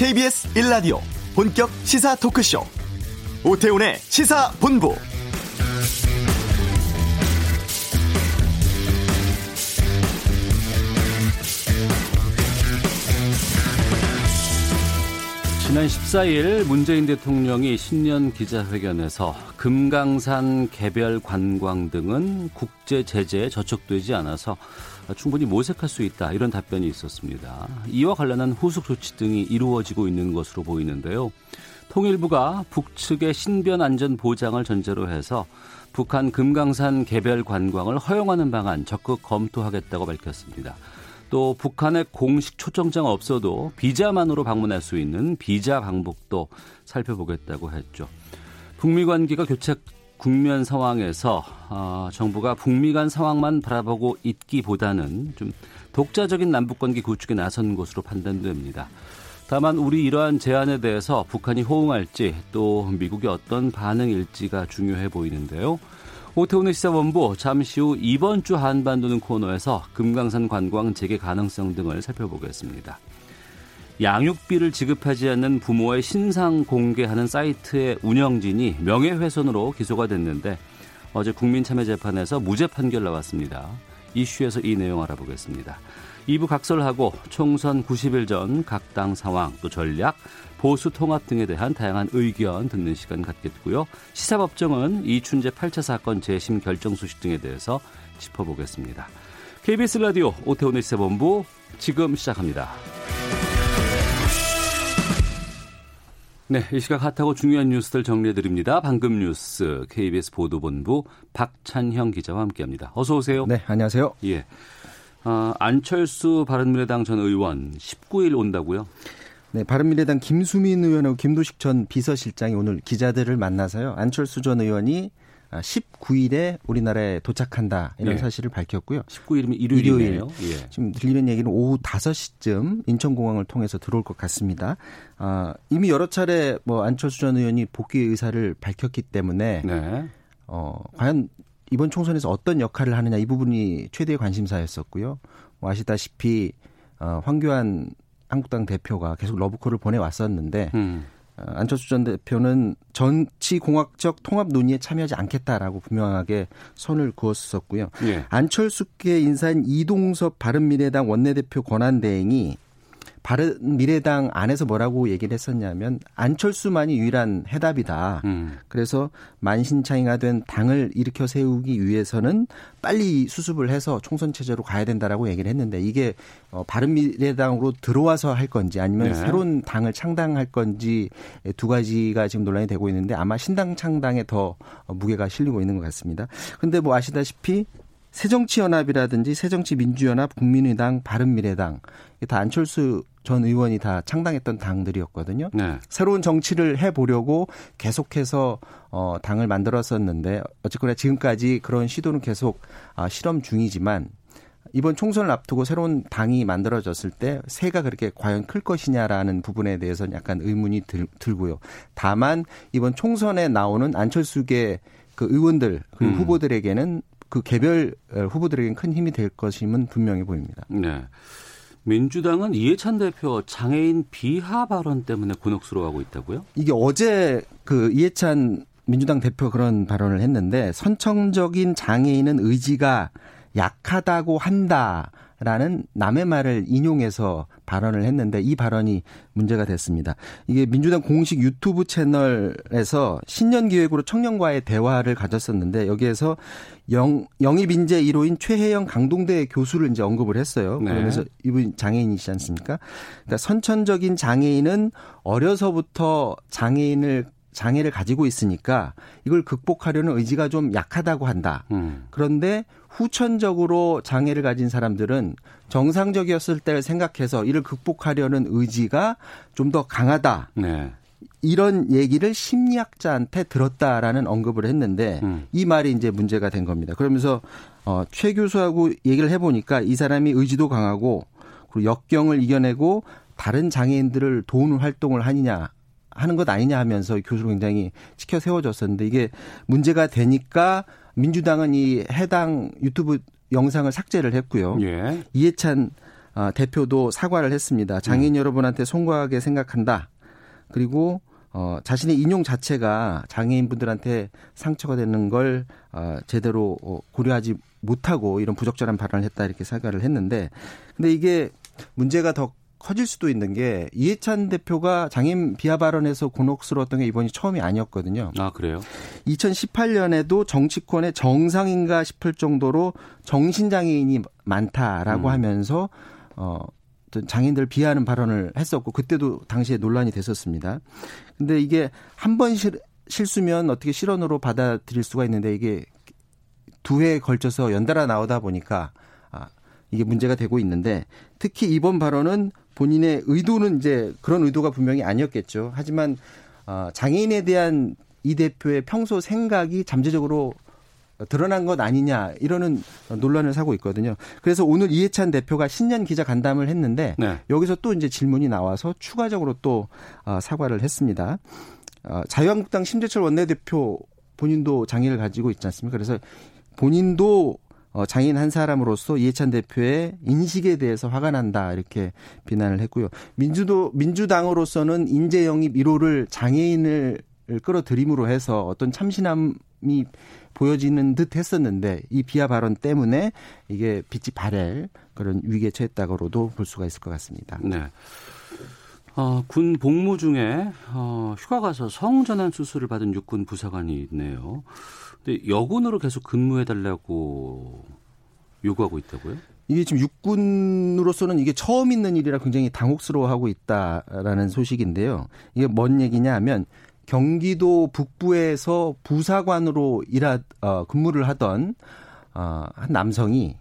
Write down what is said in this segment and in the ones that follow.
KBS 1라디오 본격 시사 토크쇼. 오태훈의 시사본부. 지난 14일 문재인 대통령이 신년 기자회견에서 금강산 개별 관광 등은 국제 제재에 저촉되지 않아서 충분히 모색할 수 있다 이런 답변이 있었습니다. 이와 관련한 후속 조치 등이 이루어지고 있는 것으로 보이는데요. 통일부가 북측의 신변 안전 보장을 전제로 해서 북한 금강산 개별 관광을 허용하는 방안 적극 검토하겠다고 밝혔습니다. 또 북한의 공식 초청장 없어도 비자만으로 방문할 수 있는 비자 방법도 살펴보겠다고 했죠. 북미 관계가 교착 국면 상황에서 어, 정부가 북미 간 상황만 바라보고 있기보다는 좀 독자적인 남북 관계 구축에 나선 것으로 판단됩니다. 다만 우리 이러한 제안에 대해서 북한이 호응할지 또 미국의 어떤 반응일지가 중요해 보이는데요. 오태훈의 시사본부 잠시 후 이번 주 한반도는 코너에서 금강산 관광 재개 가능성 등을 살펴보겠습니다. 양육비를 지급하지 않는 부모의 신상 공개하는 사이트의 운영진이 명예훼손으로 기소가 됐는데 어제 국민참여재판에서 무죄 판결 나왔습니다. 이슈에서 이 내용 알아보겠습니다. 2부 각설하고 총선 90일 전 각 당 상황 또 전략 보수 통합 등에 대한 다양한 의견 듣는 시간 갖겠고요. 시사법정은 이춘재 8차 사건 재심 결정 소식 등에 대해서 짚어보겠습니다. KBS 라디오 오태훈의 시사본부 지금 시작합니다. 네, 이 시각 핫하고 중요한 뉴스들 정리해 드립니다. 방금 뉴스 KBS 보도본부 박찬형 기자와 함께합니다. 어서 오세요. 네, 안녕하세요. 예. 어, 안철수 바른미래당 전 의원 19일 온다고요? 네, 바른미래당 김수민 의원하고 김도식 전 비서실장이 오늘 기자들을 만나서요. 안철수 전 의원이 19일에 우리나라에 도착한다 이런 네. 사실을 밝혔고요. 19일이면 일요일이네요. 일요일. 예. 지금 들리는 얘기는 오후 5시쯤 인천공항을 통해서 들어올 것 같습니다. 아, 이미 여러 차례 뭐 안철수 전 의원이 복귀 의사를 밝혔기 때문에 네. 어, 과연 이번 총선에서 어떤 역할을 하느냐 이 부분이 최대의 관심사였었고요. 뭐 아시다시피 어, 황교안 한국당 대표가 계속 러브콜을 보내왔었는데 음. 어, 안철수 전 대표는 정치공학적 통합 논의에 참여하지 않겠다라고 분명하게 선을 그었었고요. 예. 안철수계 인사인 이동섭 바른미래당 원내대표 권한대행이 바른 미래당 안에서 뭐라고 얘기를 했었냐면 안철수만이 유일한 해답이다. 음. 그래서 만신창이가 된 당을 일으켜 세우기 위해서는 빨리 수습을 해서 총선 체제로 가야 된다라고 얘기를 했는데 이게 어, 바른 미래당으로 들어와서 할 건지 아니면 네. 새로운 당을 창당할 건지 두 가지가 지금 논란이 되고 있는데 아마 신당 창당에 더 무게가 실리고 있는 것 같습니다. 근데 뭐 아시다시피 새정치연합이라든지 새정치민주연합, 국민의당, 바른미래당 다 안철수 전 의원이 다 창당했던 당들이었거든요. 네. 새로운 정치를 해보려고 계속해서 어, 당을 만들었었는데 어쨌거나 지금까지 그런 시도는 계속 아, 실험 중이지만 이번 총선을 앞두고 새로운 당이 만들어졌을 때 새가 그렇게 과연 클 것이냐라는 부분에 대해서는 약간 의문이 들, 들고요. 다만 이번 총선에 나오는 안철수계 그 의원들 그리고 음. 후보들에게는 그 개별 후보들에게는 큰 힘이 될 것임은 분명해 보입니다. 네. 민주당은 이해찬 대표 장애인 비하 발언 때문에 곤혹스러워하고 있다고요? 이게 어제 그 이해찬 민주당 대표 그런 발언을 했는데 선천적인 장애인은 의지가 약하다고 한다. 라는 남의 말을 인용해서 발언을 했는데 이 발언이 문제가 됐습니다. 이게 민주당 공식 유튜브 채널에서 신년 기획으로 청년과의 대화를 가졌었는데 여기에서 영, 영입 인재 1호인 최혜영 강동대 교수를 이제 언급을 했어요. 네. 그러면서 이분 장애인이시지 않습니까? 그러니까 선천적인 장애인은 어려서부터 장애인을 장애를 가지고 있으니까 이걸 극복하려는 의지가 좀 약하다고 한다. 음. 그런데 후천적으로 장애를 가진 사람들은 정상적이었을 때를 생각해서 이를 극복하려는 의지가 좀 더 강하다. 네. 이런 얘기를 심리학자한테 들었다라는 언급을 했는데 음. 이 말이 이제 문제가 된 겁니다. 그러면서 어, 최 교수하고 얘기를 해보니까 이 사람이 의지도 강하고 그리고 역경을 이겨내고 다른 장애인들을 도우는 활동을 하느냐 하는 것 아니냐 하면서 교수로 굉장히 치켜 세워졌었는데 이게 문제가 되니까 민주당은 이 해당 유튜브 영상을 삭제를 했고요. 예. 이해찬 어, 대표도 사과를 했습니다. 장애인 음. 여러분한테 송구하게 생각한다. 그리고 어, 자신의 인용 자체가 장애인분들한테 상처가 되는 걸 어, 제대로 어, 고려하지 못하고 이런 부적절한 발언을 했다 이렇게 사과를 했는데 근데 이게 문제가 더 커질 수도 있는 게 이해찬 대표가 장애인 비하 발언에서 곤혹스러웠던 게 이번이 처음이 아니었거든요. 아, 그래요? 2018년에도 정치권의 정상인가 싶을 정도로 정신장애인이 많다라고 음. 하면서 어 장애인들 비하하는 발언을 했었고 그때도 당시에 논란이 됐었습니다. 근데 이게 한 번 실수면 어떻게 실언으로 받아들일 수가 있는데 이게 두 해에 걸쳐서 연달아 나오다 보니까 아, 이게 문제가 되고 있는데 특히 이번 발언은 본인의 의도는 이제 그런 의도가 분명히 아니었겠죠. 하지만 어, 장애인에 대한 이 대표의 평소 생각이 잠재적으로 드러난 것 아니냐 이러는 논란을 사고 있거든요. 그래서 오늘 이해찬 대표가 신년 기자 간담을 했는데 네. 여기서 또 이제 질문이 나와서 추가적으로 또 어, 사과를 했습니다. 어, 자유한국당 심재철 원내대표 본인도 장애를 가지고 있지 않습니까? 그래서 본인도 어, 장인 한 사람으로서 이해찬 대표의 인식에 대해서 화가 난다 이렇게 비난을 했고요. 민주도 민주당으로서는 인재 영입 1호를 장애인을 끌어들임으로 해서 어떤 참신함이 보여지는 듯 했었는데 이 비하 발언 때문에 이게 빛이 발할 그런 위기에 처했다고도 볼 수가 있을 것 같습니다. 네. 어, 군 복무 중에 어, 휴가 가서 성전환 수술을 받은 육군 부사관이 있네요. 근데 여군으로 계속 근무해 달라고 요구하고 있다고요? 이게 지금 육군으로서는 이게 처음 있는 일이라 굉장히 당혹스러워하고 있다라는 소식인데요. 이게 뭔 얘기냐 하면 경기도 북부에서 부사관으로 일하 어, 근무를 하던 어, 한 남성이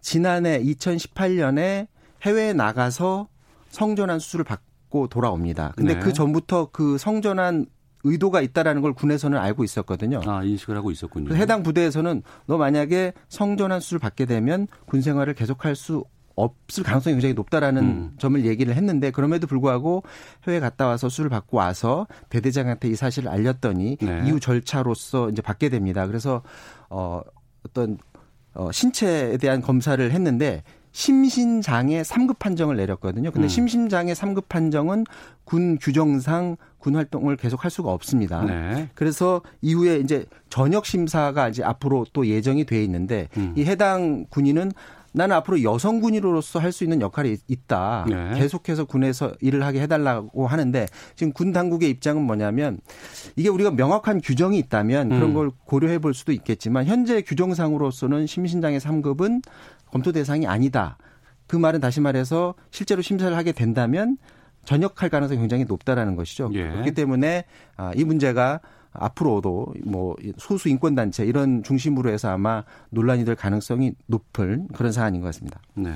지난해 2018년에 해외에 나가서 성전환 수술을 받고 돌아옵니다. 근데 네. 그 전부터 그 성전환 의도가 있다라는 걸 군에서는 알고 있었거든요. 아, 인식을 하고 있었군요. 해당 부대에서는 너 만약에 성전환 수술 받게 되면 군 생활을 계속할 수 없을 가능성이 굉장히 높다라는 음. 점을 얘기를 했는데 그럼에도 불구하고 해외 갔다 와서 수술을 받고 와서 대대장한테 이 사실을 알렸더니 네. 이후 절차로서 이제 받게 됩니다. 그래서 어 어떤 어 신체에 대한 검사를 했는데 심신장애 3급 판정을 내렸거든요. 근데 음. 심신장애 3급 판정은 군 규정상 군 활동을 계속 할 수가 없습니다. 네. 그래서 이후에 이제 전역 심사가 이제 앞으로 또 예정이 돼 있는데 음. 이 해당 군인은 나는 앞으로 여성 군인으로서 할 수 있는 역할이 있다. 네. 계속해서 군에서 일을 하게 해달라고 하는데 지금 군 당국의 입장은 뭐냐면 이게 우리가 명확한 규정이 있다면 그런 음. 걸 고려해 볼 수도 있겠지만 현재 규정상으로서는 심신장애 3급은 검토 대상이 아니다. 그 말은 다시 말해서 실제로 심사를 하게 된다면 전역할 가능성이 굉장히 높다라는 것이죠. 예. 그렇기 때문에 아, 이 문제가 앞으로도 뭐 소수 인권 단체 이런 중심으로 해서 아마 논란이 될 가능성이 높은 그런 사안인 것 같습니다. 네.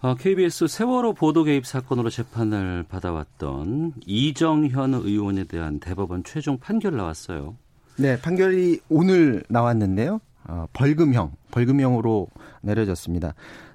어, KBS 세월호 보도 개입 사건으로 재판을 받아왔던 이정현 의원에 대한 대법원 최종 판결 나왔어요. 네, 판결이 오늘 나왔는데요. 어, 벌금형, 벌금형으로 내려졌습니다.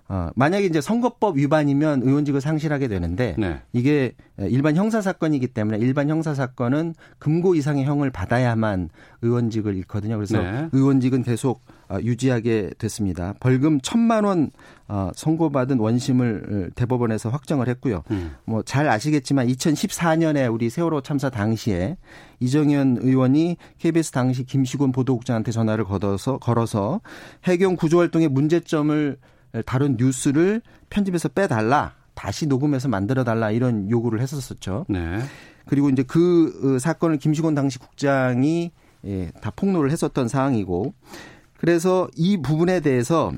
어, 만약에 이제 선거법 위반이면 의원직을 상실하게 되는데 네. 이게 일반 형사 사건이기 때문에 일반 형사 사건은 금고 이상의 형을 받아야만 의원직을 잃거든요. 그래서 네. 의원직은 계속 어, 유지하게 됐습니다. 벌금 천만 원 어, 선고받은 원심을 대법원에서 확정을 했고요. 음. 뭐잘 아시겠지만 2014년에 우리 세월호 참사 당시에 이정현 의원이 KBS 당시 김시곤 보도국장한테 전화를 걸어서 걸어서 해경 구조 활동의 문제점을 다룬 뉴스를 편집해서 빼달라. 다시 녹음해서 만들어 달라 이런 요구를 했었었죠. 네. 그리고 이제 그 어, 사건을 김시곤 당시 국장이 예, 다 폭로를 했었던 상황이고 그래서 이 부분에 대해서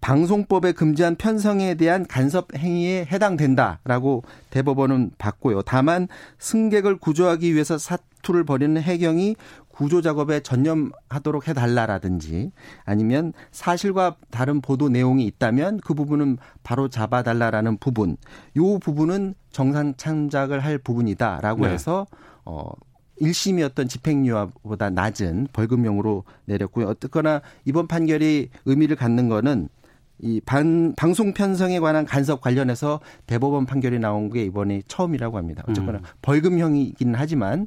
방송법에 금지한 편성에 대한 간섭 행위에 해당된다라고 대법원은 봤고요. 다만 승객을 구조하기 위해서 사투를 벌이는 해경이 구조 작업에 전념하도록 해달라라든지 아니면 사실과 다른 보도 내용이 있다면 그 부분은 바로 잡아달라라는 부분, 요 부분은 정상 참작을 할 부분이다라고 네. 해서 어 1심이었던 집행유예보다 낮은 벌금형으로 내렸고요. 어쨌거나 이번 판결이 의미를 갖는 거는 이 반, 방송 편성에 관한 간섭 관련해서 대법원 판결이 나온 게 이번이 처음이라고 합니다. 어쨌거나 음. 벌금형이긴 하지만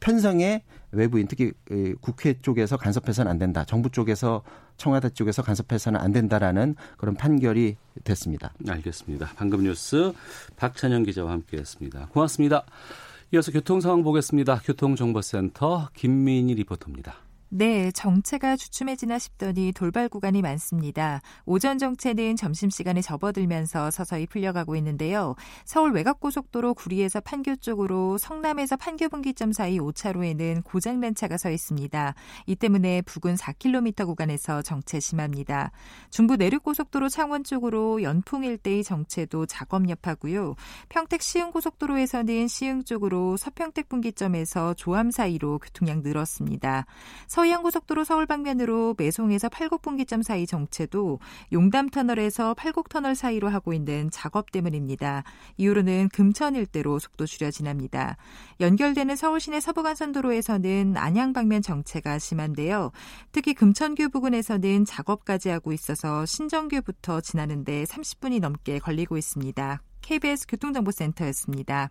편성에 외부인 특히 국회 쪽에서 간섭해서는 안 된다. 정부 쪽에서 청와대 쪽에서 간섭해서는 안 된다라는 그런 판결이 됐습니다. 알겠습니다. 방금 뉴스 박찬영 기자와 함께했습니다. 고맙습니다. 이어서 교통 상황 보겠습니다. 교통정보센터 김민희 리포터입니다. 네, 정체가 주춤해지나 싶더니 돌발 구간이 많습니다. 오전 정체는 점심시간에 접어들면서 서서히 풀려가고 있는데요. 서울 외곽고속도로 구리에서 판교 쪽으로 성남에서 판교 분기점 사이 5차로에는 고장난 차가 서 있습니다. 이 때문에 부근 4km 구간에서 정체 심합니다. 중부 내륙고속도로 창원 쪽으로 연풍 일대의 정체도 작업 여파고요. 평택 시흥고속도로에서는 시흥 쪽으로 서평택 분기점에서 조암 사이로 교통량 늘었습니다. 서해안고속도로 서울 방면으로 매송에서 팔곡분기점 사이 정체도 용담터널에서 팔곡터널 사이로 하고 있는 작업 때문입니다. 이후로는 금천 일대로 속도 줄여 지납니다. 연결되는 서울시내 서부간선도로에서는 안양 방면 정체가 심한데요. 특히 금천교 부근에서는 작업까지 하고 있어서 신정교부터 지나는데 30분이 넘게 걸리고 있습니다. KBS 교통정보센터였습니다.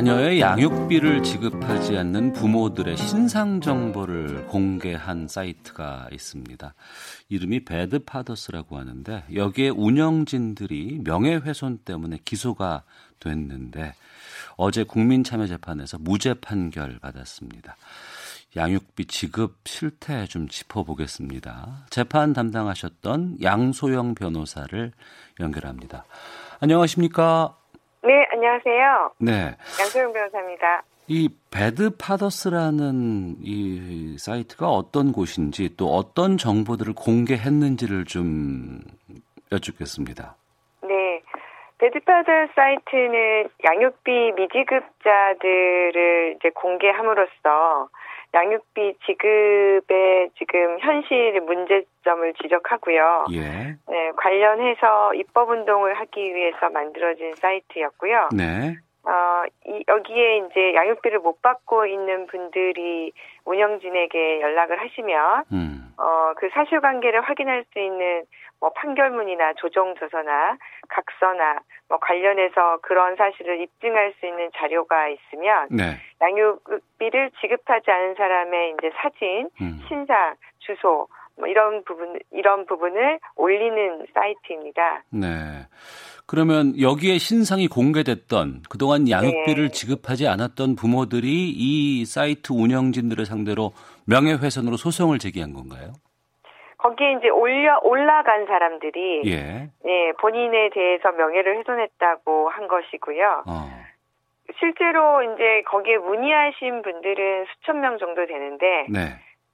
자녀의 양육비를 지급하지 않는 부모들의 신상 정보를 공개한 사이트가 있습니다. 이름이 배드파더스라고 하는데 여기에 운영진들이 명예훼손 때문에 기소가 됐는데 어제 국민참여재판에서 무죄 판결 받았습니다. 양육비 지급 실태 좀 짚어보겠습니다. 재판 담당하셨던 양소영 변호사를 연결합니다. 안녕하십니까? 네, 안녕하세요. 네. 양소영 변호사입니다. 이 Bad Fathers라는 이 사이트가 어떤 곳인지 또 어떤 정보들을 공개했는지를 좀 여쭙겠습니다. 네. Bad Father 사이트는 양육비 미지급자들을 이제 공개함으로써 양육비 지급의 지금 현실 문제점을 지적하고요. 예. 네, 관련해서 입법 운동을 하기 위해서 만들어진 사이트였고요. 네. 어, 이, 여기에 이제 양육비를 못 받고 있는 분들이 운영진에게 연락을 하시면, 음. 어, 그 사실관계를 확인할 수 있는 뭐 판결문이나 조정조서나 각서나 뭐 관련해서 그런 사실을 입증할 수 있는 자료가 있으면, 네. 양육비를 지급하지 않은 사람의 이제 사진, 음. 신상, 주소, 뭐 이런 부분, 이런 부분을 올리는 사이트입니다. 네. 그러면 여기에 신상이 공개됐던 그동안 양육비를 네. 지급하지 않았던 부모들이 이 사이트 운영진들을 상대로 명예훼손으로 소송을 제기한 건가요? 거기에 이제 올려 올라간 사람들이 예. 네, 본인에 대해서 명예를 훼손했다고 한 것이고요. 어. 실제로 이제 거기에 문의하신 분들은 수천 명 정도 되는데 네.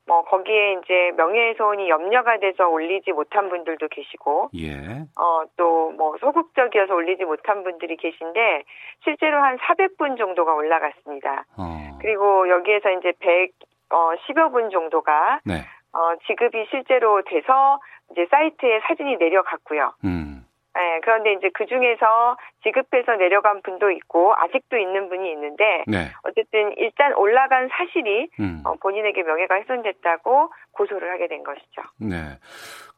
뭐 거기에 이제 명예훼손이 염려가 돼서 올리지 못한 분들도 계시고 예. 어또 뭐 소극적이어서 올리지 못한 분들이 계신데 실제로 한 400분 정도가 올라갔습니다. 어. 그리고 여기에서 이제 100 어, 10여 분 정도가 네. 어, 지급이 실제로 돼서 이제 사이트에 사진이 내려갔고요. 음. 네, 그런데 이제 그 중에서 지급해서 내려간 분도 있고 아직도 있는 분이 있는데 네. 어쨌든 일단 올라간 사실이 음. 어, 본인에게 명예가 훼손됐다고 고소를 하게 된 것이죠. 네.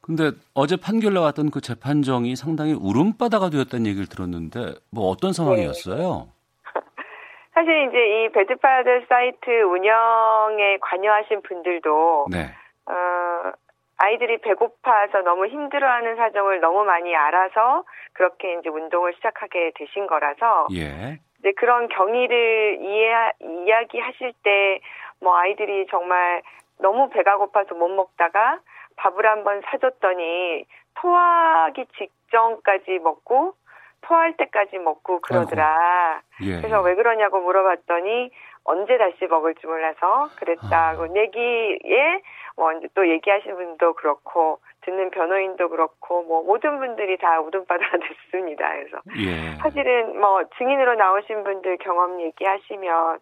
근데 어제 판결 나왔던 그 재판정이 상당히 울음바다가 되었다는 얘기를 들었는데 뭐 어떤 상황이었어요? 사실 이제 이 배드파더 사이트 운영에 관여하신 분들도 네. 어, 아이들이 배고파서 너무 힘들어하는 사정을 너무 많이 알아서 그렇게 이제 운동을 시작하게 되신 거라서 예. 이제 그런 경위를 이해 이야기하실 때 뭐 아이들이 정말 너무 배가 고파서 못 먹다가 밥을 한번 사줬더니 토하기 직전까지 먹고 토할 때까지 먹고 그러더라. 예. 그래서 왜 그러냐고 물어봤더니 언제 다시 먹을지 몰라서 그랬다고 아. 얘기에 뭐 이제 또 얘기하시는 분도 그렇고 듣는 변호인도 그렇고 뭐 모든 분들이 다 웃음바다가 됐습니다. 그래서 예. 사실은 뭐 증인으로 나오신 분들 경험 얘기하시면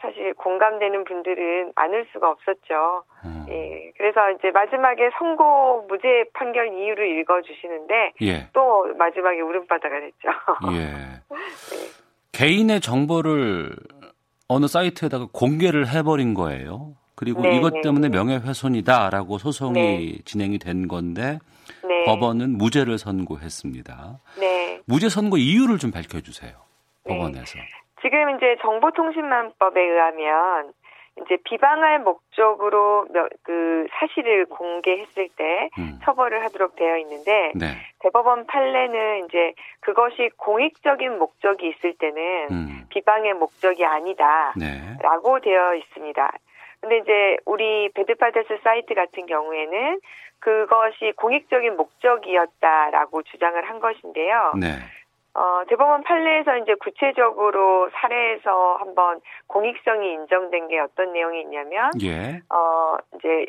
사실 공감되는 분들은 많을 수가 없었죠. 음. 예. 그래서 이제 마지막에 선고 무죄 판결 이유를 읽어주시는데 예. 또 마지막에 울음바다가 됐죠. 예. 네. 개인의 정보를 어느 사이트에다가 공개를 해버린 거예요. 그리고 네, 이것 네, 때문에 네. 명예훼손이다라고 소송이 네. 진행이 된 건데 네. 법원은 무죄를 선고했습니다. 네. 무죄 선고 이유를 좀 밝혀주세요. 법원에서. 지금 이제 정보통신망법에 의하면 이제 비방할 목적으로 그 사실을 공개했을 때 음. 처벌을 하도록 되어 있는데 네. 대법원 판례는 이제 그것이 공익적인 목적이 있을 때는 음. 비방의 목적이 아니다라고 네. 되어 있습니다. 근데 이제 우리 배드파데스 사이트 같은 경우에는 그것이 공익적인 목적이었다라고 주장을 한 것인데요. 네. 어, 대법원 판례에서 이제 구체적으로 사례에서 한번 공익성이 인정된 게 어떤 내용이 있냐면, 예. 어, 이제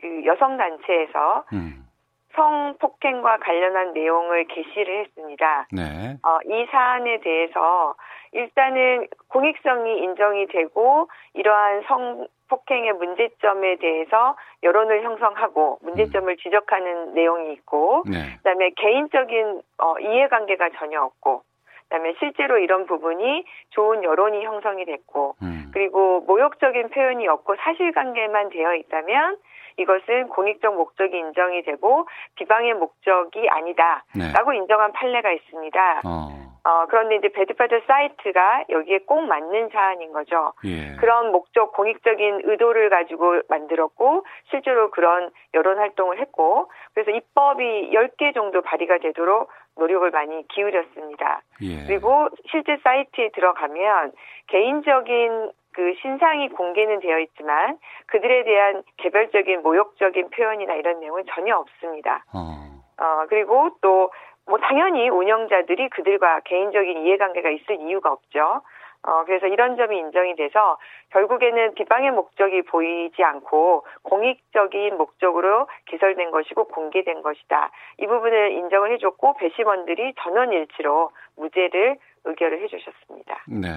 그 여성 단체에서 음. 성폭행과 관련한 내용을 게시를 했습니다. 네. 어, 이 사안에 대해서 일단은 공익성이 인정이 되고 이러한 성 폭행의 문제점에 대해서 여론을 형성하고 문제점을 음. 지적하는 내용이 있고 네. 그다음에 개인적인 어, 이해관계가 전혀 없고 그다음에 실제로 이런 부분이 좋은 여론이 형성이 됐고 음. 그리고 모욕적인 표현이 없고 사실관계만 되어 있다면 이것은 공익적 목적이 인정이 되고 비방의 목적이 아니다라고 네. 인정한 판례가 있습니다. 어. 어, 그런데 이제 배드파드 사이트가 여기에 꼭 맞는 사안인 거죠. 예. 그런 목적, 공익적인 의도를 가지고 만들었고, 실제로 그런 여론 활동을 했고, 그래서 입법이 10개 정도 발의가 되도록 노력을 많이 기울였습니다. 예. 그리고 실제 사이트에 들어가면 개인적인 그 신상이 공개는 되어 있지만 그들에 대한 개별적인 모욕적인 표현이나 이런 내용은 전혀 없습니다. 어, 어 그리고 또 뭐 당연히 운영자들이 그들과 개인적인 이해관계가 있을 이유가 없죠. 어, 그래서 이런 점이 인정이 돼서 결국에는 비방의 목적이 보이지 않고 공익적인 목적으로 개설된 것이고 공개된 것이다. 이 부분을 인정을 해줬고 배심원들이 전원 일치로 무죄를 의결을 해주셨습니다. 네.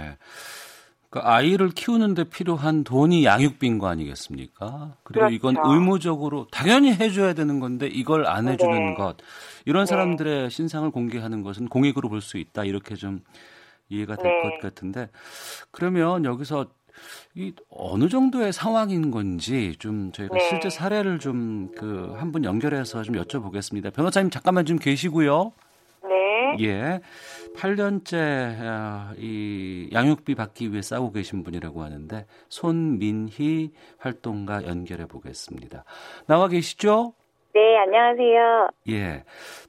그 아이를 키우는데 필요한 돈이 양육비인 거 아니겠습니까? 그리고 그렇죠. 이건 의무적으로 당연히 해줘야 되는 건데 이걸 안 해주는 네. 것 이런 네. 사람들의 신상을 공개하는 것은 공익으로 볼 수 있다 이렇게 좀 이해가 될것 네. 같은데 그러면 여기서 이 어느 정도의 상황인 건지 좀 저희가 네. 실제 사례를 좀 그 한 분 연결해서 좀 여쭤보겠습니다. 변호사님 잠깐만 좀 계시고요. 네. 예. 8년째 아, 이 양육비 받기 위해 싸우고 계신 분이라고 하는데 손민희 활동가 연결해 보겠습니다. 나와 계시죠? 네, 안녕하세요. 예.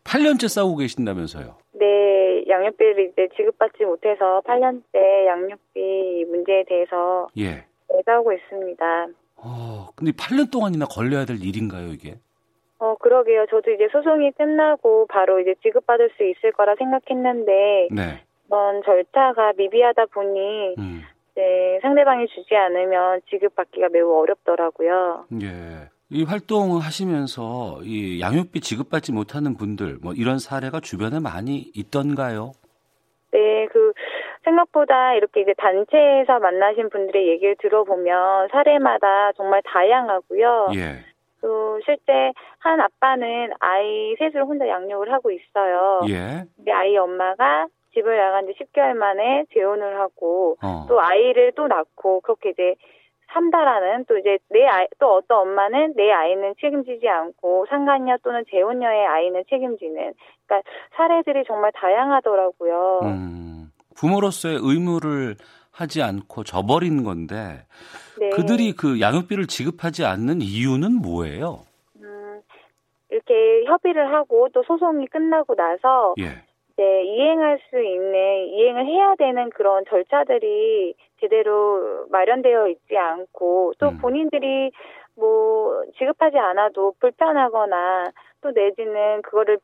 8년째 싸우고 계신다면서요? 네, 양육비를 이제 지급받지 못해서 8년째 양육비 문제에 대해서 예. 싸우고 있습니다. 어, 근데 8년 동안이나 걸려야 될 일인가요, 이게? 어, 그러게요. 저도 이제 소송이 끝나고 바로 이제 지급받을 수 있을 거라 생각했는데, 네. 이런 절차가 미비하다 보니, 음. 이제 상대방이 주지 않으면 지급받기가 매우 어렵더라고요. 예. 이 활동을 하시면서 이 양육비 지급받지 못하는 분들, 뭐 이런 사례가 주변에 많이 있던가요? 네, 그, 생각보다 이렇게 이제 단체에서 만나신 분들의 얘기를 들어보면 사례마다 정말 다양하고요. 예. 그 실제 한 아빠는 아이 셋을 혼자 양육을 하고 있어요. 예. 근데 아이 엄마가 집을 나간 지 10개월 만에 재혼을 하고 어. 또 아이를 또 낳고 그렇게 이제 산다라는 또 이제 내 아이 또 어떤 엄마는 내 아이는 책임지지 않고 상간녀 또는 재혼녀의 아이는 책임지는 그러니까 사례들이 정말 다양하더라고요. 음, 부모로서의 의무를 하지 않고 져버린 건데 네. 그들이 그 양육비를 지급하지 않는 이유는 뭐예요? 음, 이렇게 협의를 하고 또 소송이 끝나고 나서 예. 이제 이행할 수 있는 이행을 해야 되는 그런 절차들이 제대로 마련되어 있지 않고 또 음. 본인들이 뭐 지급하지 않아도 불편하거나 또 내지는 그거를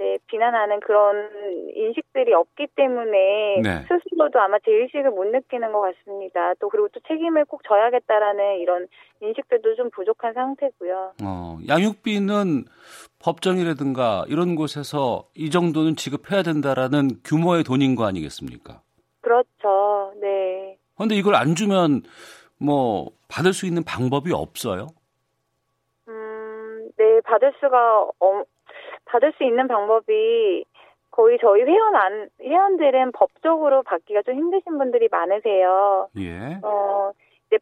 네, 비난하는 그런 인식들이 없기 때문에 네. 스스로도 아마 제 의식을 못 느끼는 것 같습니다. 또 그리고 또 책임을 꼭 져야겠다라는 이런 인식들도 좀 부족한 상태고요. 어, 양육비는 법정이라든가 이런 곳에서 이 정도는 지급해야 된다라는 규모의 돈인 거 아니겠습니까? 그렇죠. 네. 그런데 이걸 안 주면 뭐 받을 수 있는 방법이 없어요? 음, 네, 받을 수가 어, 받을 수 있는 방법이 거의 저희 회원 안 회원들은 법적으로 받기가 좀 힘드신 분들이 많으세요. 예. 어, 이제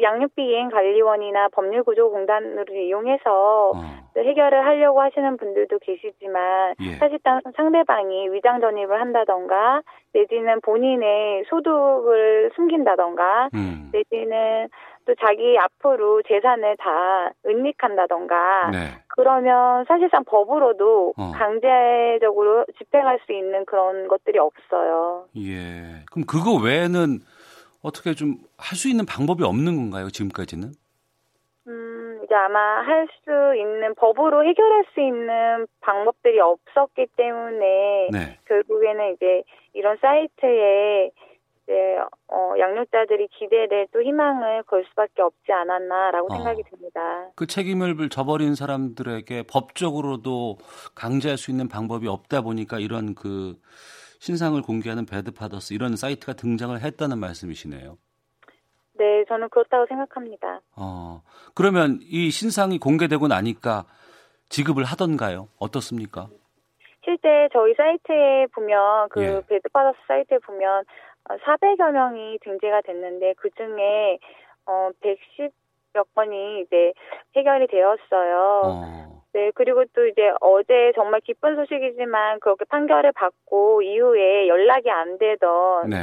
양육비 이행 관리원이나 법률구조공단을 이용해서 어. 해결을 하려고 하시는 분들도 계시지만 예. 사실상 상대방이 위장 전입을 한다던가 내지는 본인의 소득을 숨긴다던가 음. 내지는 또 자기 앞으로 재산을 다 은닉한다던가 네. 그러면 사실상 법으로도 어. 강제적으로 집행할 수 있는 그런 것들이 없어요. 예. 그럼 그거 외에는 어떻게 좀 할 수 있는 방법이 없는 건가요? 지금까지는? 음, 이제 아마 할 수 있는 법으로 해결할 수 있는 방법들이 없었기 때문에 네. 결국에는 이제 이런 사이트에 이제 어, 양육자들이 기대를 또 희망을 걸 수밖에 없지 않았나라고 어. 생각이 듭니다. 그 책임을 져버린 사람들에게 법적으로도 강제할 수 있는 방법이 없다 보니까 이런 그 신상을 공개하는 배드파더스 이런 사이트가 등장을 했다는 말씀이시네요. 네, 저는 그렇다고 생각합니다. 어, 그러면 이 신상이 공개되고 나니까 지급을 하던가요? 어떻습니까? 실제 저희 사이트에 보면 그 예. 배드파더스 사이트에 보면 400여 명이 등재가 됐는데 그 중에 어 110여 건이 이제 해결이 되었어요. 어. 네, 그리고 또 이제 어제 정말 기쁜 소식이지만 그렇게 판결을 받고 이후에 연락이 안 되던 네.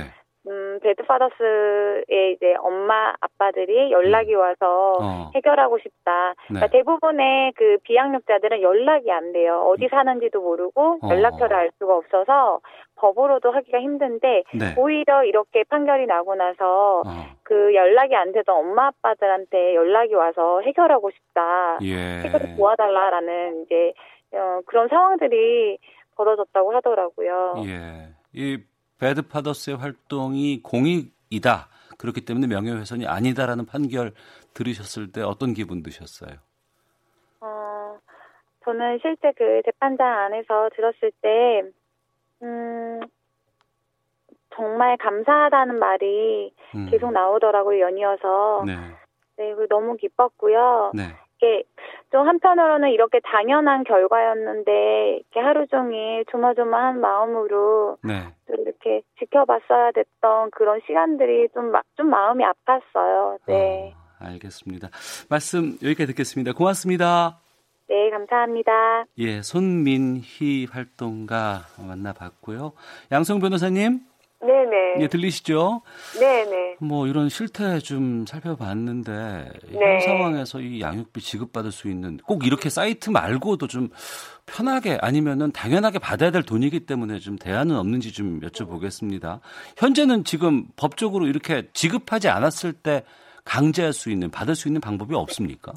음, 배드파더스의 이제 엄마, 아빠들이 연락이 음. 와서 어. 해결하고 싶다. 그러니까 네. 대부분의 그 비양육자들은 연락이 안 돼요. 어디 사는지도 모르고 어. 연락처를 알 수가 없어서 법으로도 하기가 힘든데 네. 오히려 이렇게 판결이 나고 나서 어. 그 연락이 안 되던 엄마, 아빠들한테 연락이 와서 해결하고 싶다. 예. 해결을 도와달라라는 이제 어, 그런 상황들이 벌어졌다고 하더라고요. 예. 이 배드파더스의 활동이 공익이다. 그렇기 때문에 명예훼손이 아니다라는 판결 들으셨을 때 어떤 기분 드셨어요? 어, 저는 실제 그 재판장 안에서 들었을 때, 음, 정말 감사하다는 말이 음. 계속 나오더라고요, 연이어서. 네. 네, 너무 기뻤고요. 네. 이게 좀 한편으로는 이렇게 당연한 결과였는데 이렇게 하루 종일 조마조마한 마음으로 네. 또 이렇게 지켜봤어야 됐던 그런 시간들이 좀, 좀 마음이 아팠어요. 네. 어, 알겠습니다. 말씀 여기까지 듣겠습니다. 고맙습니다. 네, 감사합니다. 예, 손민희 활동가 만나봤고요. 양성 변호사님. 네네. 예, 들리시죠? 네네. 뭐 이런 실태 좀 살펴봤는데 네. 현 상황에서 이 양육비 지급받을 수 있는 꼭 이렇게 사이트 말고도 좀 편하게 아니면은 당연하게 받아야 될 돈이기 때문에 좀 대안은 없는지 좀 여쭤보겠습니다. 현재는 지금 법적으로 이렇게 지급하지 않았을 때 강제할 수 있는 받을 수 있는 방법이 없습니까?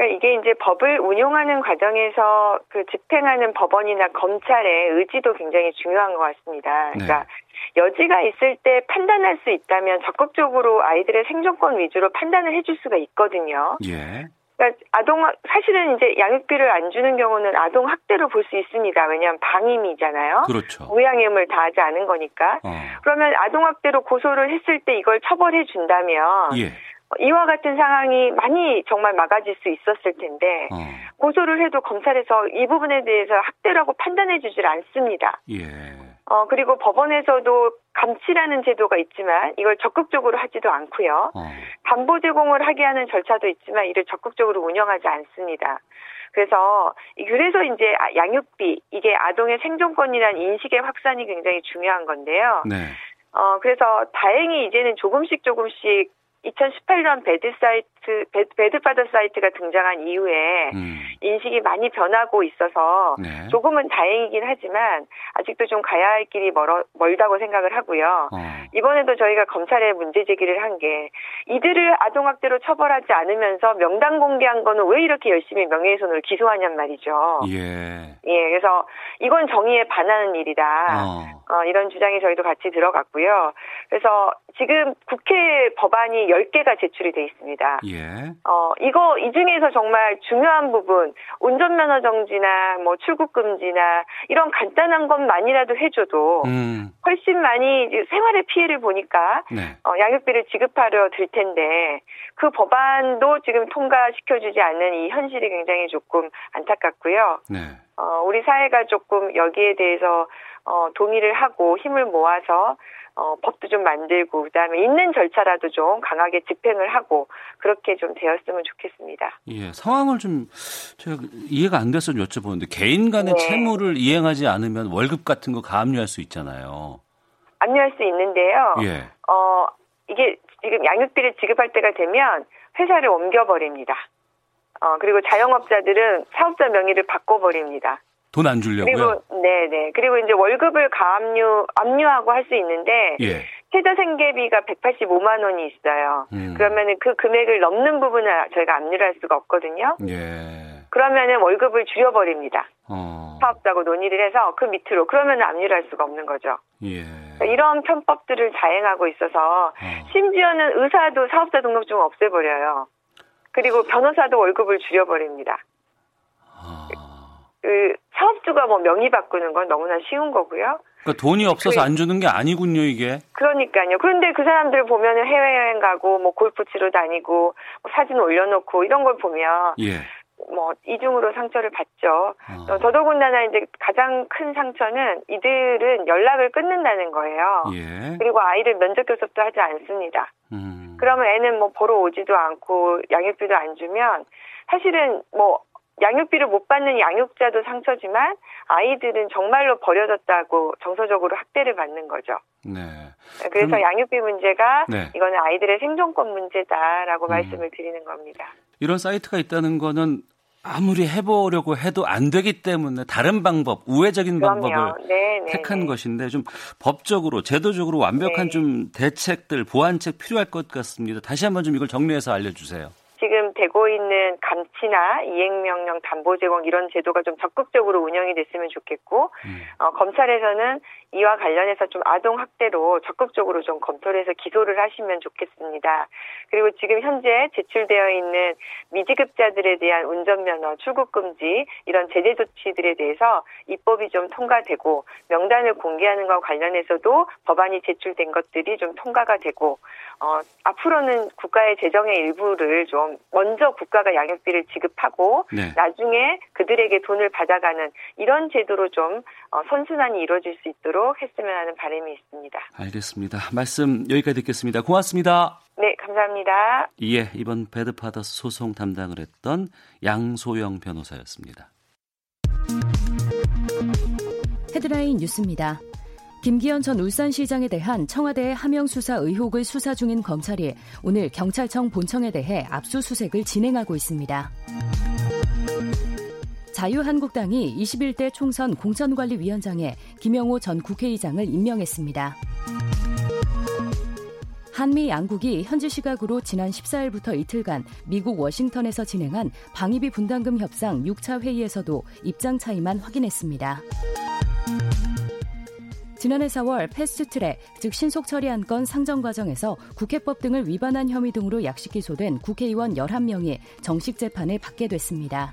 그러니까 이게 이제 법을 운용하는 과정에서 그 집행하는 법원이나 검찰의 의지도 굉장히 중요한 것 같습니다. 그러니까 네. 여지가 있을 때 판단할 수 있다면 적극적으로 아이들의 생존권 위주로 판단을 해줄 수가 있거든요. 예. 그러니까 아동 사실은 이제 양육비를 안 주는 경우는 아동 학대로 볼 수 있습니다. 왜냐하면 방임이잖아요. 그렇죠. 무양임을 다하지 않은 거니까. 어. 그러면 아동 학대로 고소를 했을 때 이걸 처벌해 준다면 예. 이와 같은 상황이 많이 정말 막아질 수 있었을 텐데 어. 고소를 해도 검찰에서 이 부분에 대해서 학대라고 판단해 주질 않습니다. 예. 어 그리고 법원에서도 감치라는 제도가 있지만 이걸 적극적으로 하지도 않고요. 어. 담보 제공을 하게 하는 절차도 있지만 이를 적극적으로 운영하지 않습니다. 그래서 그래서 이제 아, 양육비 이게 아동의 생존권이라는 인식의 확산이 굉장히 중요한 건데요. 네. 어 그래서 다행히 이제는 조금씩 조금씩 2018년 Bad 사이트 Bad, Father 사이트가 등장한 이후에 음. 인식이 많이 변하고 있어서 네. 조금은 다행이긴 하지만 아직도 좀 가야 할 길이 멀어, 멀다고 생각을 하고요. 어. 이번에도 저희가 검찰에 문제 제기를 한 게 이들을 아동학대로 처벌하지 않으면서 명단 공개한 거는 왜 이렇게 열심히 명예훼손으로 기소하냔 말이죠. 예. 예, 그래서 이건 정의에 반하는 일이다. 어. 어, 이런 주장이 저희도 같이 들어갔고요. 그래서 지금 국회 법안이 10개가 제출이 돼 있습니다. 예. 어, 이거, 이 중에서 정말 중요한 부분, 운전면허 정지나 뭐 출국 금지나 이런 간단한 것만이라도 해줘도 음. 훨씬 많이 생활의 피해를 보니까 네. 어, 양육비를 지급하려 들 텐데 그 법안도 지금 통과시켜주지 않는 이 현실이 굉장히 조금 안타깝고요. 네. 어, 우리 사회가 조금 여기에 대해서 어, 동의를 하고 힘을 모아서 어, 법도 좀 만들고 그다음에 있는 절차라도 좀 강하게 집행을 하고 그렇게 좀 되었으면 좋겠습니다. 예, 상황을 좀 제가 이해가 안 돼서 여쭤보는데 개인 간의 네. 채무를 이행하지 않으면 월급 같은 거 가압류할 수 있잖아요. 압류할 수 있는데요. 예. 어, 이게 지금 양육비를 지급할 때가 되면 회사를 옮겨버립니다. 어, 그리고 자영업자들은 사업자 명의를 바꿔버립니다. 돈 안 주려고요? 그리고, 네네. 그리고 이제 월급을 가압류, 압류하고 할 수 있는데, 예. 최저 생계비가 185만 원이 있어요. 음. 그러면은 그 금액을 넘는 부분을 저희가 압류를 할 수가 없거든요. 예. 그러면은 월급을 줄여버립니다. 어. 사업자하고 논의를 해서 그 밑으로 그러면 압류를 할 수가 없는 거죠. 예. 그러니까 이런 편법들을 자행하고 있어서 어. 심지어는 의사도 사업자 등록증 없애버려요. 그리고 변호사도 월급을 줄여버립니다. 아. 그 사업주가 뭐 명의 바꾸는 건 너무나 쉬운 거고요. 그러니까 돈이 없어서 그, 안 주는 게 아니군요, 이게. 그러니까요. 그런데 그 사람들 보면은 해외여행 가고 뭐 골프 치러 다니고 뭐 사진 올려놓고 이런 걸 보면 예. 뭐 이중으로 상처를 받죠. 어. 더더군다나 이제 가장 큰 상처는 이들은 연락을 끊는다는 거예요. 예. 그리고 아이를 면접 교섭도 하지 않습니다. 음. 그러면 애는 뭐 보러 오지도 않고 양육비도 안 주면 사실은 뭐 양육비를 못 받는 양육자도 상처지만 아이들은 정말로 버려졌다고 정서적으로 학대를 받는 거죠. 네. 그래서 그럼, 양육비 문제가 네. 이거는 아이들의 생존권 문제다라고 음. 말씀을 드리는 겁니다. 이런 사이트가 있다는 거는 아무리 해보려고 해도 안 되기 때문에 다른 방법, 우회적인 그럼요. 방법을 네네. 네, 택한 네. 것인데 좀 법적으로, 제도적으로 완벽한 네. 좀 대책들, 보완책 필요할 것 같습니다. 다시 한번 좀 이걸 정리해서 알려주세요. 지금 되고 있는 감치나 이행명령 담보 제공 이런 제도가 좀 적극적으로 운영이 됐으면 좋겠고 음. 어, 검찰에서는 이와 관련해서 좀 아동 학대로 적극적으로 좀 검토를 해서 기소를 하시면 좋겠습니다. 그리고 지금 현재 제출되어 있는 미지급자들에 대한 운전면허 출국 금지 이런 제재 조치들에 대해서 입법이 좀 통과되고 명단을 공개하는 것과 관련해서도 법안이 제출된 것들이 좀 통과가 되고 어, 앞으로는 국가의 재정의 일부를 좀 먼저 국가가 양육비를 지급하고 네. 나중에 그들에게 돈을 받아가는 이런 제도로 좀 어, 선순환이 이루어질 수 있도록 했으면 하는 바람이 있습니다. 알겠습니다. 말씀 여기까지 듣겠습니다. 고맙습니다. 네, 감사합니다. 예, 이번 배드파더스 소송 담당을 했던 양소영 변호사였습니다. 헤드라인 뉴스입니다. 김기현 전 울산시장에 대한 청와대의 하명 수사 의혹을 수사 중인 검찰이 오늘 경찰청 본청에 대해 압수수색을 진행하고 있습니다. 자유한국당이 21대 총선 공천관리위원장에 김영호 전 국회의장을 임명했습니다. 한미 양국이 현지 시각으로 지난 14일부터 이틀간 미국 워싱턴에서 진행한 방위비 분담금 협상 6차 회의에서도 입장 차이만 확인했습니다. 지난해 4월 패스트트랙, 즉 신속 처리한 건 상정 과정에서 국회법 등을 위반한 혐의 등으로 약식 기소된 국회의원 11명이 정식 재판을 받게 됐습니다.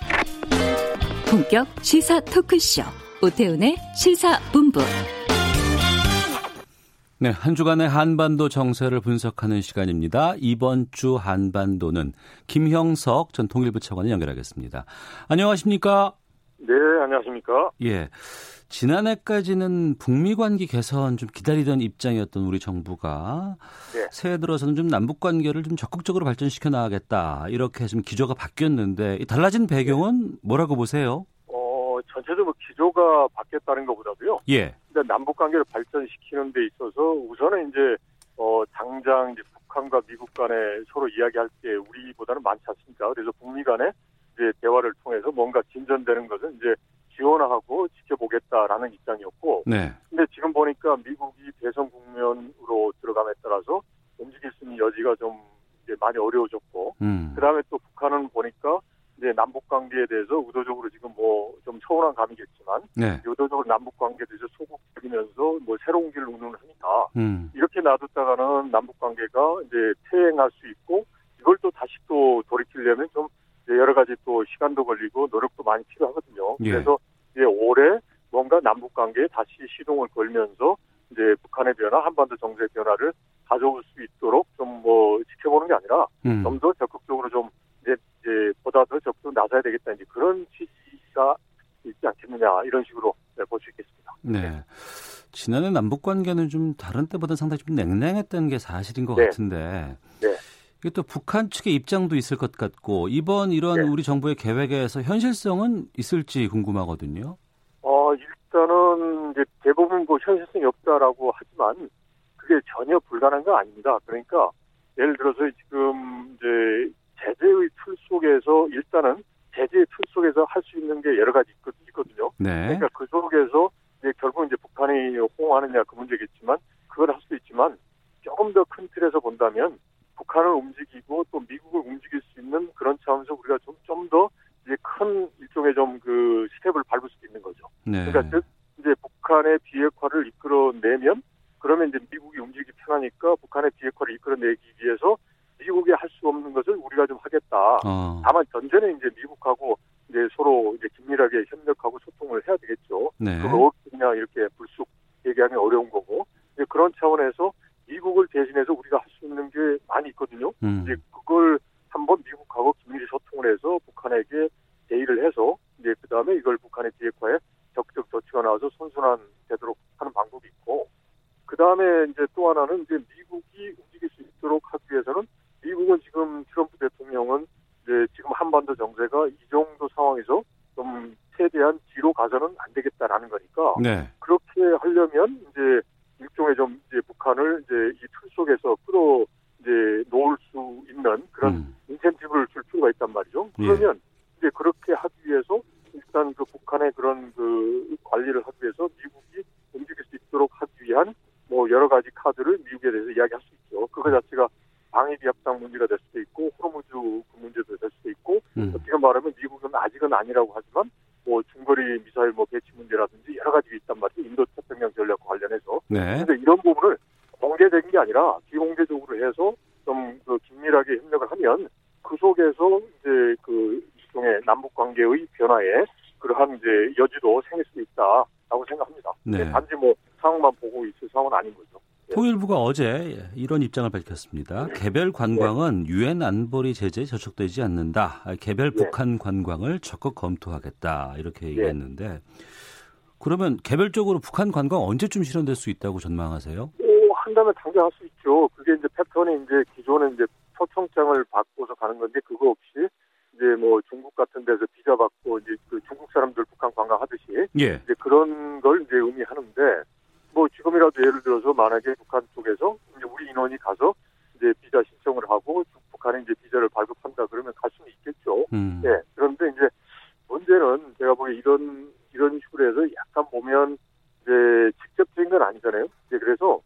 본격 시사 토크쇼 오태훈의 시사본부 네, 한 주간의 한반도 정세를 분석하는 시간입니다. 이번 주 한반도는 김형석 전 통일부 차관을 연결하겠습니다. 안녕하십니까? 네, 안녕하십니까? 예. 지난해까지는 북미 관계 개선 좀 기다리던 입장이었던 우리 정부가 네. 새해 들어서는 좀 남북 관계를 좀 적극적으로 발전시켜 나가겠다 이렇게 좀 기조가 바뀌었는데 달라진 배경은 뭐라고 보세요? 어 전체적으로 기조가 바뀌었다는 것보다도요. 예. 일단 남북 관계를 발전시키는 데 있어서 우선은 이제 어 당장 이제 북한과 미국 간에 서로 이야기할 때 우리보다는 많지 않습니까? 그래서 북미 간에 이제 대화를 통해서 뭔가 진전되는 것은 이제 지원하고 지켜보겠다라는 입장이었고, 네. 근데 지금 보니까 미국이 대선 국면으로 들어감에 따라서 움직일 수 있는 여지가 좀 이제 많이 어려워졌고, 음. 그 다음에 또 북한은 보니까 이제 남북 관계에 대해서 의도적으로 지금 뭐 좀 서운한 감이겠지만, 네. 의도적으로 남북 관계에 대해서 소극적이면서 뭐 새로운 길을 운운하니까 음. 이렇게 놔뒀다가는 남북 관계가 이제 퇴행할 수 있고 이걸 또 다시 또 돌이키려면 좀 여러 가지 또 시간도 걸리고 노력도 많이 필요하거든요. 예. 그래서 이제 올해 뭔가 남북 관계에 다시 시동을 걸면서 이제 북한의 변화, 한반도 정세의 변화를 가져올 수 있도록 좀 뭐 지켜보는 게 아니라 음. 좀더 적극적으로 좀 이제, 이제 보다 더 적극 나서야 되겠다 이제 그런 취지가 있지 않겠느냐 이런 식으로 네, 볼수 있겠습니다. 네. 지난해 남북 관계는 좀 다른 때보다 상당히 좀 냉랭했던 게 사실인 것 네. 같은데. 네. 이게 또 북한 측의 입장도 있을 것 같고 이번 이런 네. 우리 정부의 계획에서 현실성은 있을지 궁금하거든요. 어, 일단은 이제 대부분 뭐 현실성이 없다라고 하지만 그게 전혀 불가능한 건 아닙니다. 그러니까 예를 들어서 지금 이제 제재의 틀 속에서 일단은 제재의 틀 속에서 할 수 있는 게 여러 가지 있거- 있거든요. 네. 그러니까 그 속에서 이제 결국 이제 북한이 호응하느냐 그 문제겠지만 그걸 할 수도 있지만 조금 더 큰 틀에서 본다면 북한을 움직이고 또 미국을 움직일 수 있는 그런 차원에서 우리가 좀 좀 더 이제 큰 일종의 좀 그 스텝을 밟을 수도 있는 거죠. 네. 그러니까 즉 이제 북한의 비핵화를 이끌어내면 그러면 이제 미국이 움직이기 편하니까 북한의 비핵화를 이끌어내기 위해서 미국이 할 수 없는 것을 우리가 좀 하겠다. 어. 다만 전제는 이제 미국하고 이제 서로 이제 긴밀하게 협력하고 소통을 해야 되겠죠. 네. 그걸 그냥 이렇게 불쑥 얘기하기 어려운 거고 이제 그런 차원에서 미국을 대신해서 우리가 할 수 있는 게 많이 있거든요. 음. 이제 그걸 한번 미국하고 긴밀히 소통을 해서 북한에게 제의를 해서 이제 그 다음에 이걸 북한의 비핵화에 적극적 조치가 나와서 선순환 되도록 하는 방법이 있고 그 다음에 이제 또 하나는 이제 미국이 움직일 수 있도록 하기 위해서는 미국은 지금 트럼프 대통령은 이제 지금 한반도 정세가 이 정도 상황에서 좀 최대한 뒤로 가서는 안 되겠다라는 거니까 네. 그렇게 하려면 이제 일종의 좀 이제 북한을 이제 이 틀 속에서 끌어 이제 놓을 수 있는 그런 음. 인센티브를 줄 필요가 있단 말이죠. 예. 그러면 이제 그렇게 하기 위해서 일단 그 북한의 그런 그 관리를 하기 위해서 미국이 움직일 수 있도록 하기 위한 뭐 여러 가지 카드를 미국에 대해서 이야기할 수 있죠. 그거 자체가 방위비 협상 문제가 될 수도 있고 호르무즈 그 문제도 될 수도 있고 음. 어떻게 말하면 미국은 아직은 아니라고 하지만 뭐 중거리 미사일 뭐 배치 네. 그런데 이런 부분을 공개된 게 아니라 비공개적으로 해서 좀 그 긴밀하게 협력을 하면 그 속에서 이제 그 일종의 남북 관계의 변화에 그러한 이제 여지도 생길 수 있다라고 생각합니다. 네. 단지 뭐 상황만 보고 있을 상황은 아닌 거죠. 통일부가 어제 이런 입장을 밝혔습니다. 개별 관광은 유엔 안보리 제재에 저촉되지 않는다. 개별 네. 북한 관광을 적극 검토하겠다. 이렇게 얘기했는데 그러면 개별적으로 북한 관광 언제쯤 실현될 수 있다고 전망하세요? 오, 한다면 당장 할 수 있죠. 그게 이제 패턴이 이제 기존에 이제 초청장을 받고서 가는 건데 그거 없이 이제 뭐 중국 같은 데서 비자 받고 이제 그 중국 사람들 북한 관광하듯이 예. 이제 그런 걸 이제 의미하는데 뭐 지금이라도 예를 들어서 만약에 북한 쪽에서 이제 우리 인원이 가서 이제 비자 신청을 하고 북한에 이제 비자를 발급한다 그러면 갈 수는 있겠죠. 음. 예. 그런데 이제 문제는 제가 보기에 이런 이런 식으로 해서 약간 보면 이제 직접적인 건 아니잖아요. 이제 그래서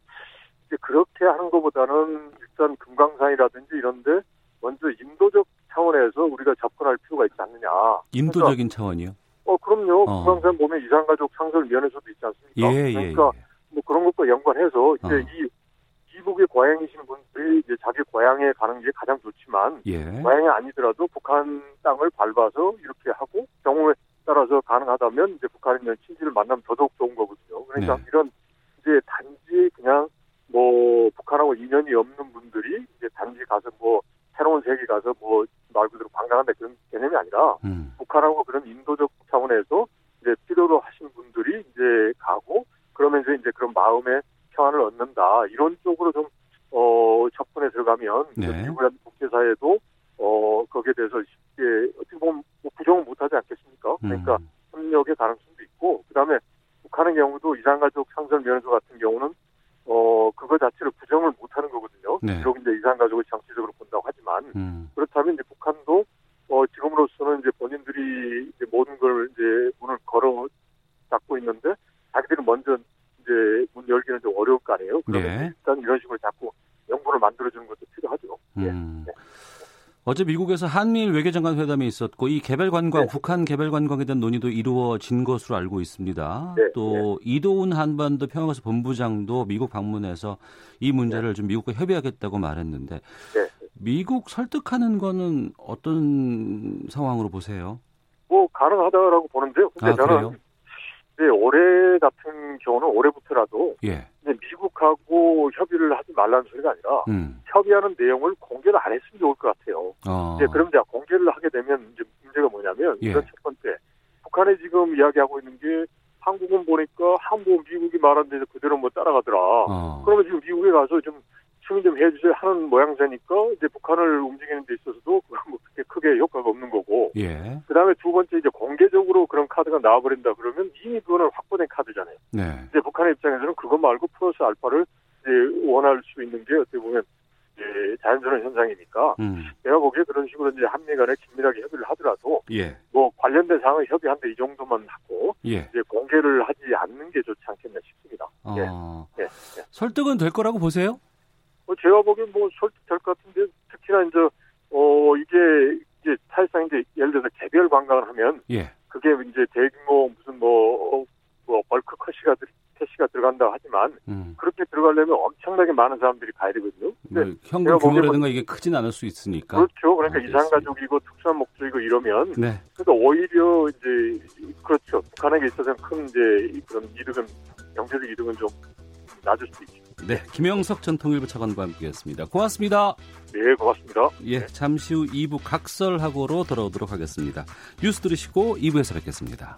이제 그렇게 하는 것보다는 일단 금강산이라든지 이런데 먼저 인도적 차원에서 우리가 접근할 필요가 있지 않느냐. 인도적인 차원이요? 어 그럼요. 어. 금강산 보면 이산가족 상설 면에서도 있지 않습니까? 예, 예, 그러니까 예. 뭐 그런 것과 연관해서 이제 어. 이 이북에 고향이신 분들이 이제 자기 고향에 가는 게 가장 좋지만 예. 고향이 아니더라도 북한 땅을 밟아서 이렇게 하고 경우에 따라서 가능하다면 가는 친지를 만나면 더더욱 좋은 거거든요. 그러니까 네. 이런 이제 단지 그냥 뭐 북한하고 인연이 없는 분들이 이제 단지 가서 뭐 새로운 세계 가서 뭐 말 그대로 관광한다 그런 개념이 아니라 음. 북한하고 그런 인도적 차원에서 이제 필요로 하신 분들이 이제 가고 그러면서 이제 그런 마음의 평안을 얻는다 이런 쪽으로 좀 어, 접근에 들어가면 네. 미국이라 면허서 같은 경우는 어 그거 자체를 부정을 못하는 거거든요. 네. 비록 이제 이산 가족을 정치적으로 본다고 하지만 음. 그렇다면 이제 북한도 어 지금으로서는 이제 본인들이 이제 모든 걸 이제 문을 걸어 닫고 있는데 자기들이 먼저 이제 문 열기는 좀 어려울 거 아니에요. 그러면 네. 일단 이런 식으로 자꾸 연구를 만들어주는 것도 필요하죠. 예. 음. 네. 어제 미국에서 한미일 외교장관 회담이 있었고 이 개별 관광, 네. 북한 개별 관광에 대한 논의도 이루어진 것으로 알고 있습니다. 네. 또 네. 이도훈 한반도 평화사 본부장도 미국 방문해서 이 문제를 네. 좀 미국과 협의하겠다고 말했는데 네. 미국 설득하는 거는 어떤 상황으로 보세요? 뭐 가능하다라고 보는데요. 근데 아, 저는 그래요? 네, 올해 같은 경우는 올해부터라도 예. 미국하고 협의를 하지 말라는 소리가 아니라 음. 협의하는 내용을 공개를 안 했으면 좋을 것 같아요. 어. 이제 그럼 이제 공개를 하게 되면 이제 문제가 뭐냐면 예. 이건 첫 번째 북한이 지금 이야기하고 있는 게 한국은 보니까 한국 미국이 말한 데서 그대로 뭐 따라가더라. 어. 그러면 지금 미국에 가서 좀 승인 좀 해주세요 하는 모양새니까 이제 북한을 움직이는 데 있어서도 뭐 그렇게 크게 효과가 없는 거고. 예. 그 다음에 두 번째 이제 공개적으로 그런 카드가 나와버린다 그러면 이미 그거는 확보된 카드잖아요. 네. 이제 북한의 입장에서는 그거 말고 플러스 알파를 이제 원할 수 있는 게 어떻게 보면 이제 자연스러운 현상이니까 음. 내가 보기에 그런 식으로 이제 한미 간에 긴밀하게 협의를 하더라도 예. 뭐 관련된 사항을 협의한데 이 정도만 하고 예. 이제 공개를 하지 않는 게 좋지 않겠나 싶습니다. 어. 예. 예. 설득은 될 거라고 보세요? 뭐 제가 보기엔 뭐 설득될 것 같은데 특히나 이제 어 이게 이제 사실상 이제 예를 들어서 개별 관광을 하면 예. 그게 이제 대규모 무슨 뭐, 뭐 벌크 컷시가 캐시가 들어간다 하지만 음. 그렇게 들어가려면 엄청나게 많은 사람들이 가야 되거든요. 근데 뭐 현금 규모라든가 이게 크진 않을 수 있으니까. 그렇죠. 그러니까 이상 가족이고 특수한 목적이고 이러면 네. 그러니까 오히려 이제 그렇죠. 북한에게 있어서는 큰 이제 그런 이득은 경제적 이득은 좀 낮을 수도 있죠. 네, 김영석 전 통일부 차관과 함께했습니다. 고맙습니다. 네, 고맙습니다. 예, 잠시 후 2부 각설하고로 돌아오도록 하겠습니다. 뉴스 들으시고 2부에서 뵙겠습니다.